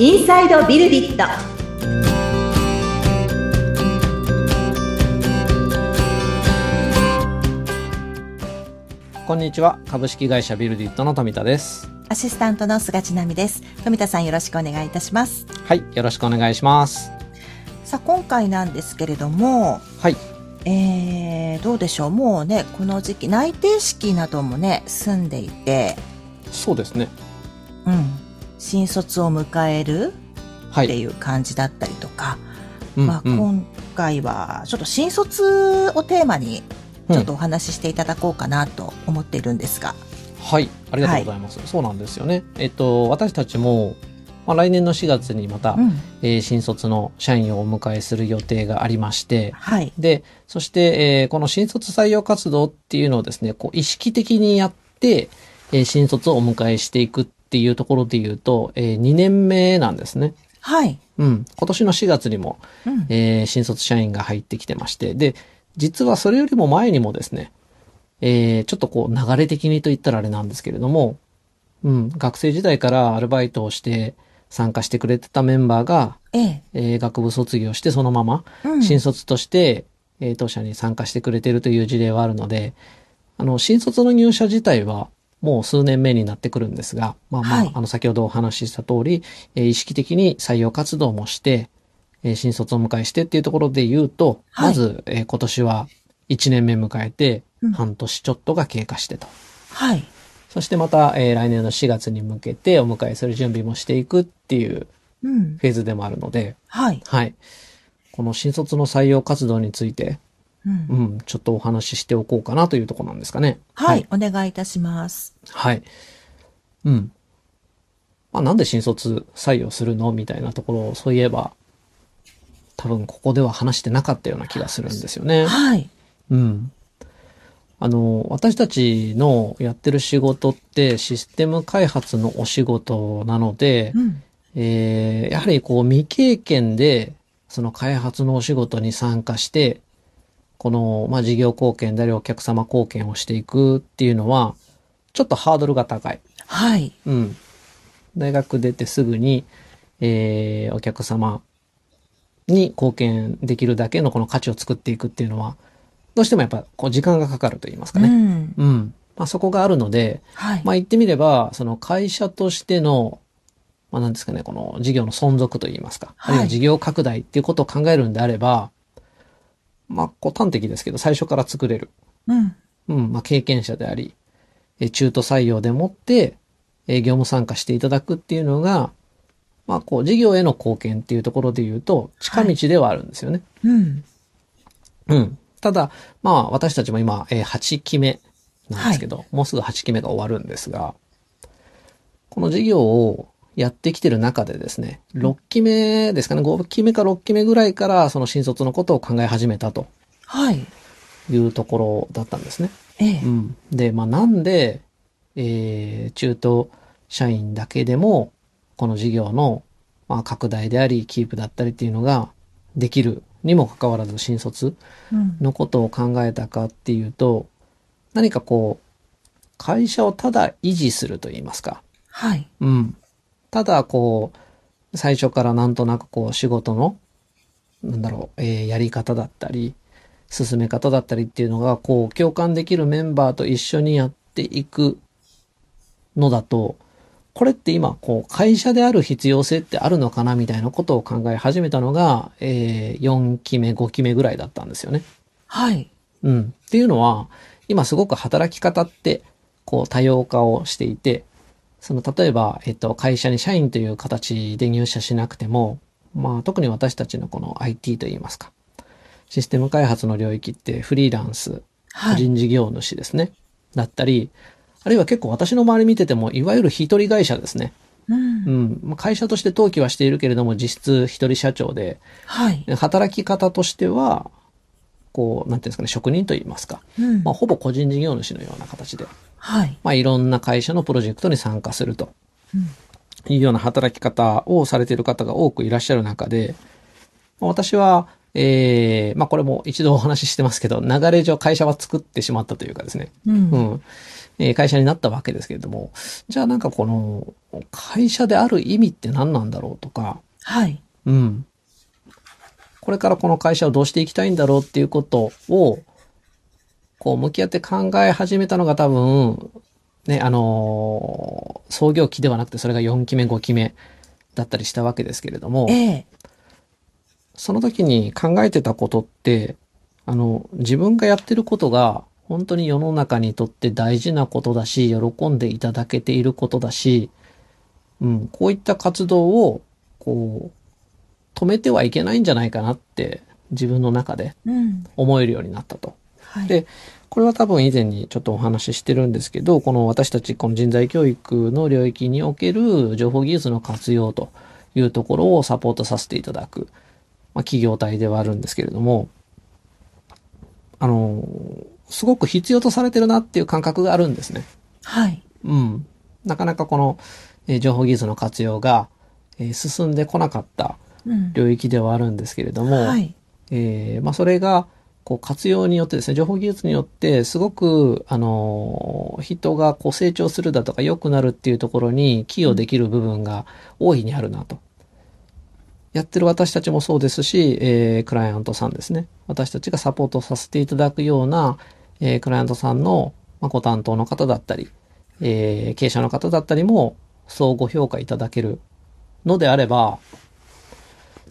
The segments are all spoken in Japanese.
インサイドビルディット。こんにちは。株式会社ビルディットの富田です。アシスタントの菅千奈美です。富田さんよろしくお願いいたします。はいよろしくお願いします。さあ、今回なんですけれども、はい。えー、どうでしょう。もうね、この時期、内定式などもね、済んでいて、そうですね。うん、新卒を迎えるはい、っていう感じだったりとか、うんまあ、うん。今回は、ちょっと新卒をテーマに、ちょっとお話ししていただこうかなと思っているんですが、はい。ありがとうございます、そうなんですよね。えっと私たちも、まあ、来年の4月にまた、うん、えー新卒の社員をお迎えする予定がありまして。はい、でそして、えーこの新卒採用活動っていうのをですねこう意識的にやって、えー新卒をお迎えしていくっていうところで言うと、え2年目なんですね。はい、うん、今年の4月にも、うん、えー新卒社員が入ってきてまして、で、実はそれよりも前にもですね、えーちょっとこう流れ的にと言ったらあれなんですけれども、うん、学生時代からアルバイトをして参加してくれてたメンバーが、ええ、えー学部卒業してそのままうん、新卒として、えー当社に参加してくれているという事例はあるので、あの、新卒の入社自体はもう数年目になってくるんですが、まあまあ、はい。あの、先ほどお話しした通り、えー意識的に採用活動もして、えー新卒を迎えしてっていうところで言うと、はい。まず、えー今年は1年目迎えてうん、半年ちょっとが経過してと。はい、そしてまた、えー来年の4月に向けてお迎えする準備もしていくっていううん、フェーズでもあるので、はい、はい。この新卒の採用活動について、うんう、ん、ちょっとお話ししておこうかなというところなんですかね。はい、お願いいたします。はい。うん。まあ、なんで新卒採用するのみたいなところを、そういえば、多分ここでは話してなかったような気がするんですよね。はい、うん。あの、私たちのやってる仕事ってシステム開発のお仕事なので、うん、えーやはりこう未経験でその開発のお仕事に参加して、この、まあ、事業貢献でありお客様貢献をしていくっていうのは、ちょっとハードルが高い。はい、うん。大学出てすぐに、えーお客様に貢献できるだけのこの価値を作っていくっていうのは、どうしてもやっぱこう時間がかかると言いますかうね。ん、うん。まあ、そこがあるので、はい、まあ言ってみれば、その会社としての、まあなんですかね、この事業の存続といいますか、はいあるいは事業拡大っていうことを考えるんであれば、まあ、こう端的ですけど、最初から作れる。うん、うん、まあ経験者であり、え中途採用でもって、え業務参加していただくっていうのが、まあこう事業への貢献っていうところで言うと、近道ではあるんですよね。うん、うん。ただ、まあ私たちも今、えー8期目なんですけど、もうすぐ8期目が終わるんですが、この事業をやってきてる中でですね、6期目ですかね、5期目か6期目ぐらいからその新卒のことを考え始めたとはい、いうところだったんですね。ええう、ん。で、まあなんで、えー中途社員だけでも、この事業の、まあ、拡大であり、キープだったりっていうのができるにもかかわらず新卒うん、のことを考えたかっていうと、何かこう、会社をただ維持すると言いますか。はい、うん。ただこう、最初からなんとなくこう仕事の、なんだろう、えーやり方だったり、進め方だったりっていうのが、こう、共感できるメンバーと一緒にやっていくのだと、これって今、こう、会社である必要性ってあるのかなみたいなことを考え始めたのが、えー4期目、5期目ぐらいだったんですよね。はい、うん。っていうのは、今すごく働き方って、こう多様化をしていて、その例えば、えっと、会社に社員という形で入社しなくても、まあ特に私たちのこの IT といいますか、システム開発の領域ってフリーランス、個はい、人事業主ですね。だったり、あるいは結構私の周り見てても、いわゆる一人会社ですね。うんう、ん。まあ会社として登記はしているけれども、実質一人社長で、はい、働き方としては、こう、なんていうんですかね、職人といいますか。うんまあ、ほぼ個人事業主のような形で、はい、まあ、いろんな会社のプロジェクトに参加するとうんいうような働き方をされている方が多くいらっしゃる中で、まあ私は、えー、まあこれも一度お話ししてますけど、流れ上会社は作ってしまったというかですね。うん。うん。えー会社になったわけですけれども、じゃあなんかこの、会社である意味って何なんだろうとか、はい。うん。これからこの会社をどうしていきたいんだろうっていうことを、こう向き合って考え始めたのが多分、ね、あのー創業期ではなくてそれが4期目、5期目だったりしたわけですけれども、ええ。その時に考えてたことって、あの、自分がやってることが本当に世の中にとって大事なことだし、喜んでいただけていることだし、うん、こういった活動を、こう、止めてはいけないんじゃないかなって自分の中でうん。思えるようになったと。はい。で、これは多分以前にちょっとお話ししてるんですけど、この私たちこの人材教育の領域における情報技術の活用というところをサポートさせていただく、まあ、企業体ではあるんですけれども、あの、すごく必要とされてるなっていう感覚があるんですね。はい。うん。なかなかこの、えー情報技術の活用が、えー進んでこなかったうん。領域ではあるんですけれども、はい。えーまあ、それが、こう、活用によってですね、情報技術によって、すごく、あのー人がこう成長するだとか良くなるっていうところに寄与できる部分が大いにあるなと。やってる私たちもそうですし、えークライアントさんですね。私たちがサポートさせていただくような、えークライアントさんの、まあ、ご担当の方だったり、えー経営者の方だったりも、そうご評価いただけるのであれば、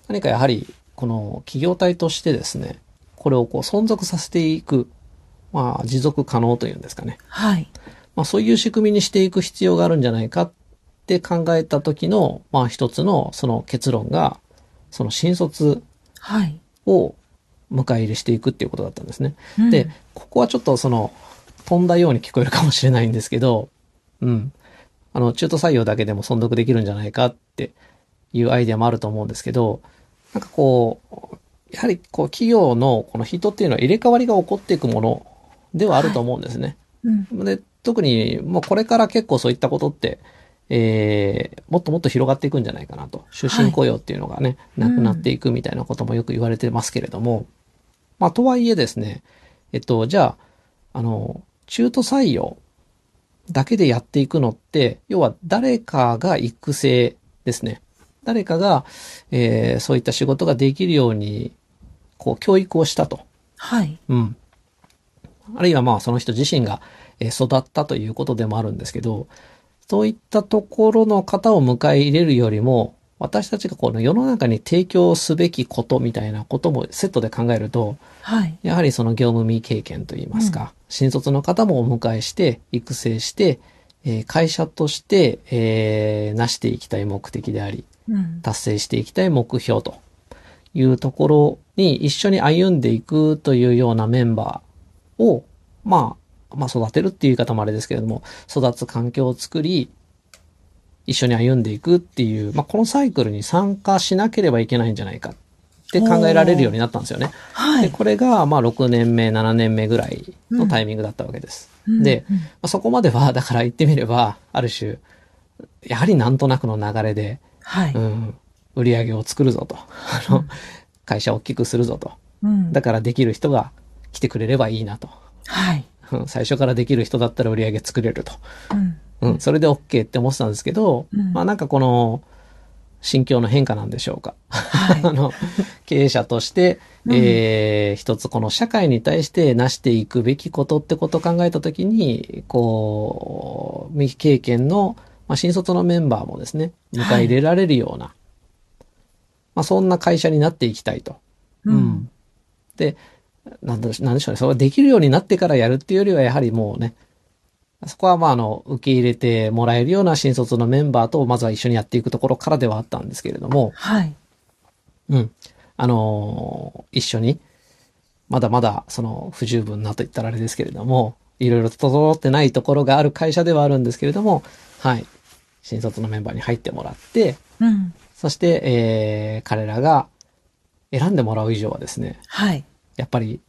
何かやはり、この企業体としてですね、これをこう存続させていく、まあ持続可能というんですかね。はい。まあそういう仕組みにしていく必要があるんじゃないかって考えた時の、まあ一つのその結論が、その新卒はい。を迎え入れしていくっていうことだったんですね。うんで、、ここはちょっとその、飛んだように聞こえるかもしれないんですけど、うん。あの、中途採用だけでも存続できるんじゃないかっていうアイデアもあると思うんですけど、なんかこう、やはりこう企業のこの人っていうのは入れ替わりが起こっていくものではあると思うんですね。うん。で、特にもうこれから結構そういったことって、えー、もっともっと広がっていくんじゃないかなと。終身雇用っていうのがね、はいなくなっていくみたいなこともよく言われてますけれども、まあとはいえですね、えっと、じゃあ、あの、中途採用だけでやっていくのって、要は誰かが育成ですね。誰かが、えー、そういった仕事ができるように、こう、教育をしたと。はい。うん。あるいはまあその人自身がえー育ったということでもあるんですけど、そういったところの方を迎え入れるよりも、私たちがこの世の中に提供すべきことみたいなこともセットで考えると、はい。やはりその業務未経験といいますか、新卒の方もお迎えして、育成して、えー会社として、えー成していきたい目的であり、うん。達成していきたい目標というところに一緒に歩んでいくというようなメンバーを、まあ、まあ育てるっていう言い方もあれですけれども、育つ環境を作り、一緒に歩んでいくっていう、まあこのサイクルに参加しなければいけないんじゃないかって考えられるようになったんですよね。で、はい。これがまあ6年目、7年目ぐらいのタイミングだったわけです。うんで、うんまあ、そこまでは、だから言ってみれば、ある種、やはりなんとなくの流れで、はい。うん、売り上げを作るぞと。あの、会社を大きくするぞと。うんだからできる人が来てくれればいいなと。はい。うん最初からできる人だったら売り上げ作れると。うん。うん、それで OK って思ってたんですけど、うんまあなんかこの、心境の変化なんでしょうか。はい あの、経営者として、うんえー一つこの社会に対して成していくべきことってことを考えたときに、こう、未経験の、まあ、新卒のメンバーもですね、迎え入れられるような、まあそんな会社になっていきたいと。うん。で、なんでなんでしょうね。それができるようになってからやるっていうよりは、やはりもうね、そこはまああの、受け入れてもらえるような新卒のメンバーと、まずは一緒にやっていくところからではあったんですけれども、はい。うん。あのー一緒に、まだまだ、その、不十分なと言ったらあれですけれども、いろいろと整ってないところがある会社ではあるんですけれども、はい。新卒のメンバーに入ってもらって、うん。そして、えー、彼らが選んでもらう以上はですね、はい。やっぱり、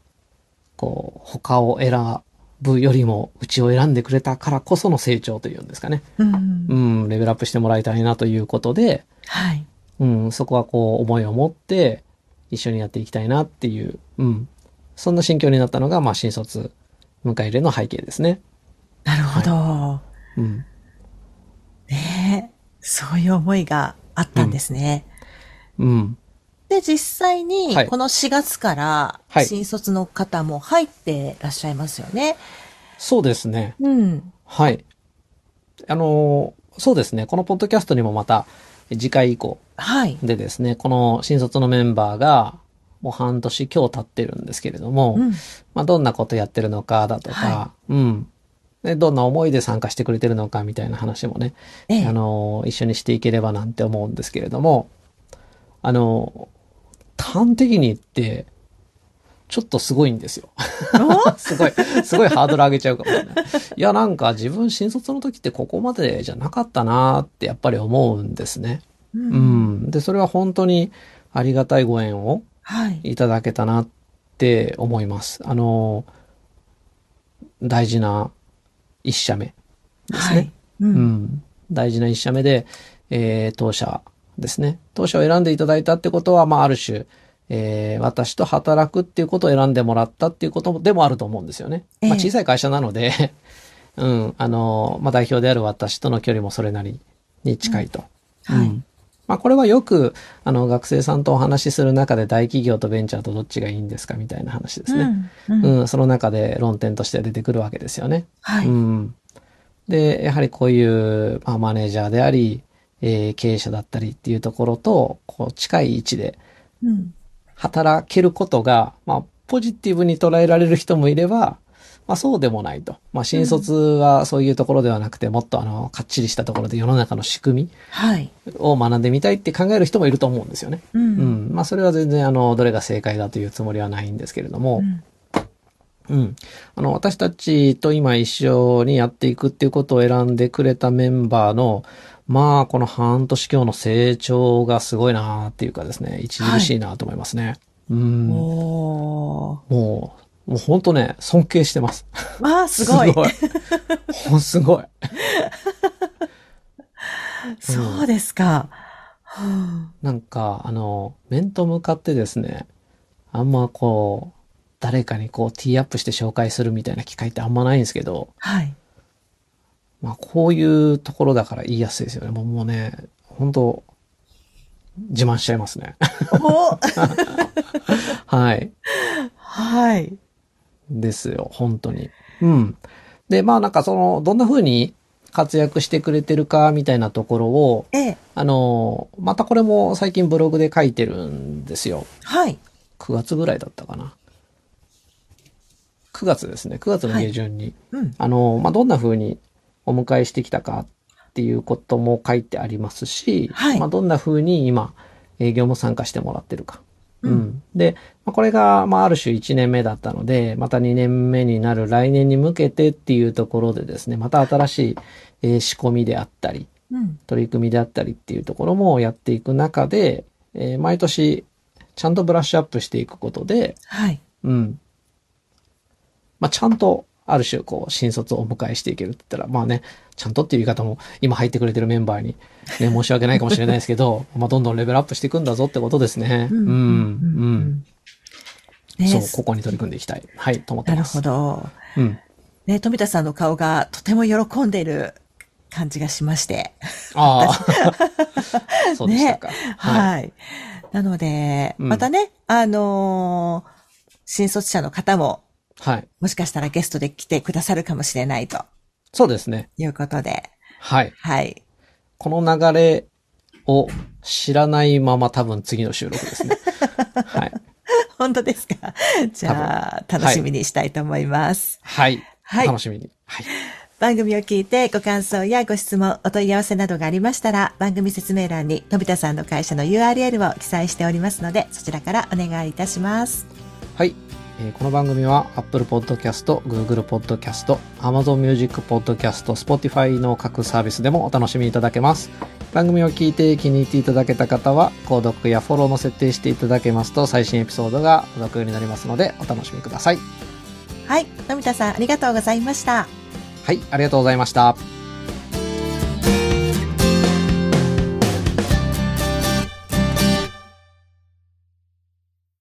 こう、他を選ぶよりも、うちを選んでくれたからこその成長というんですかね。うんう。ん、レベルアップしてもらいたいなということで、はい。うん、そこはこう、思いを持って、一緒にやっていきたいなっていう、うん。そんな心境になったのが、まあ、新卒迎え入れの背景ですね。なるほど。うん。そういう思いがあったんですね。うん。で、実際にはい、この4月からはい、新卒の方も入ってらっしゃいますよね。そうですね。うん。はい。あのーそうですね。このポッドキャストにもまた、次回以降はい。でですね、この新卒のメンバーが、もう半年今日経ってるんですけれども、うん。まあ、どんなことやってるのかだとか、はうん。で、どんな思いで参加してくれてるのかみたいな話もね、ええあの、一緒にしていければなんて思うんですけれども、あの、端的に言って、ちょっとすごいんですよ。すごい、すごいハードル上げちゃうかもしれない。いや、なんか自分新卒の時ってここまでじゃなかったなってやっぱり思うんですね。う。うんん。で、それは本当にありがたいご縁をはい。いただけたなって思います。あの、大事な一社目ですね。はい。う。うんん。大事な一社目で、えー当社ですね。当社を選んでいただいたってことは、まあ、ある種、えー私と働くっていうことを選んでもらったっていうことでもあると思うんですよね。まあ、ええ小さい会社なので、うん、あの、まあ、代表である私との距離もそれなりに近いと。はいうんまあ、これはよく、あの、学生さんとお話しする中で大企業とベンチャーとどっちがいいんですかみたいな話ですね。うん。う、うん。その中で論点として出てくるわけですよね。はい。うん。で、やはりこういう、まあ、マネージャーであり、えー経営者だったりっていうところと、こう、近い位置でうん。働けることが、まあ、ポジティブに捉えられる人もいれば、まあ、そうでもないと。まあ、新卒はそういうところではなくて、もっとあの、かっちりしたところで世の中の仕組はい。みを学んでみたいって考える人もいると思うんですよね。う。うんん。まあ、それは全然あの、どれが正解だというつもりはないんですけれども、うんうん。あの、私たちと今一緒にやっていくっていうことを選んでくれたメンバーの、まあ、この半年今日の成長がすごいなっていうかですね、著しいなと思いますね。うん。も。う、もう本当ね、尊敬してます。わあ、すごい。すごい。ほんすごい。そうですか。はなんか、あの、面と向かってですね、あんまこう、誰かにこう、ティーアップして紹介するみたいな機会ってあんまないんですけど、あはい。まあ、こういうところだから言いやすいですよね。もうもうね、本当自慢しちゃいますね。お はい。はい。ですよ、本当に。うん。で、まあなんかその、どんな風に活躍してくれてるかみたいなところを、ええ。あの、またこれも最近ブログで書いてるんですよ。はい。9月ぐらいだったかな。9月ですね。9月の下旬に。うん。あの、まあ、どんな風にお迎えしてきたかっていうことも書いてありますし、はいまあ、どんな風に今、営業も参加してもらってるか。うんで、まあ、これが、まあ、ある種1年目だったので、また2年目になる来年に向けてっていうところでですね、また新しい、えー仕込みであったり、うん。取り組みであったりっていうところもやっていく中で、えー毎年、ちゃんとブラッシュアップしていくことで、はい。うん。まあ、ちゃんと、ある種、こう、新卒をお迎えしていけるって言ったら、まあね、ちゃんとっていう言い方も、今入ってくれてるメンバーに、ね、申し訳ないかもしれないですけど、まあ、どんどんレベルアップしていくんだぞってことですね。うん。うん。ねそう、ここに取り組んでいきたい。はい、と思ってなるます。ほど。うん。ね、富田さんの顔がとても喜んでいる感じがしまして。ああ。そうでしたか。はい。はい。なので、うんまたね、あのー新卒者の方も、はい。もしかしたらゲストで来てくださるかもしれないとそうですね。いうことで、はい。はい。この流れを知らないまま多分次の収録ですね。はい。本当ですか？じゃあ、楽しみにしたいと思います。はい。はい楽しみに。はい。番組を聞いてご感想やご質問、お問い合わせなどがありましたら、番組説明欄に飛田さんの会社の URL を記載しておりますので、そちらからお願いいたします。はい。えーこの番組は Apple Podcast、Google Podcast、Amazon Music Podcast、Spotify の各サービスでもお楽しみいただけます。番組を聞いて気に入っていただけた方は、購読やフォローの設定していただけますと最新エピソードが届くようになりますのでお楽しみください。はい。富田さん、ありがとうございました。はい、ありがとうございました。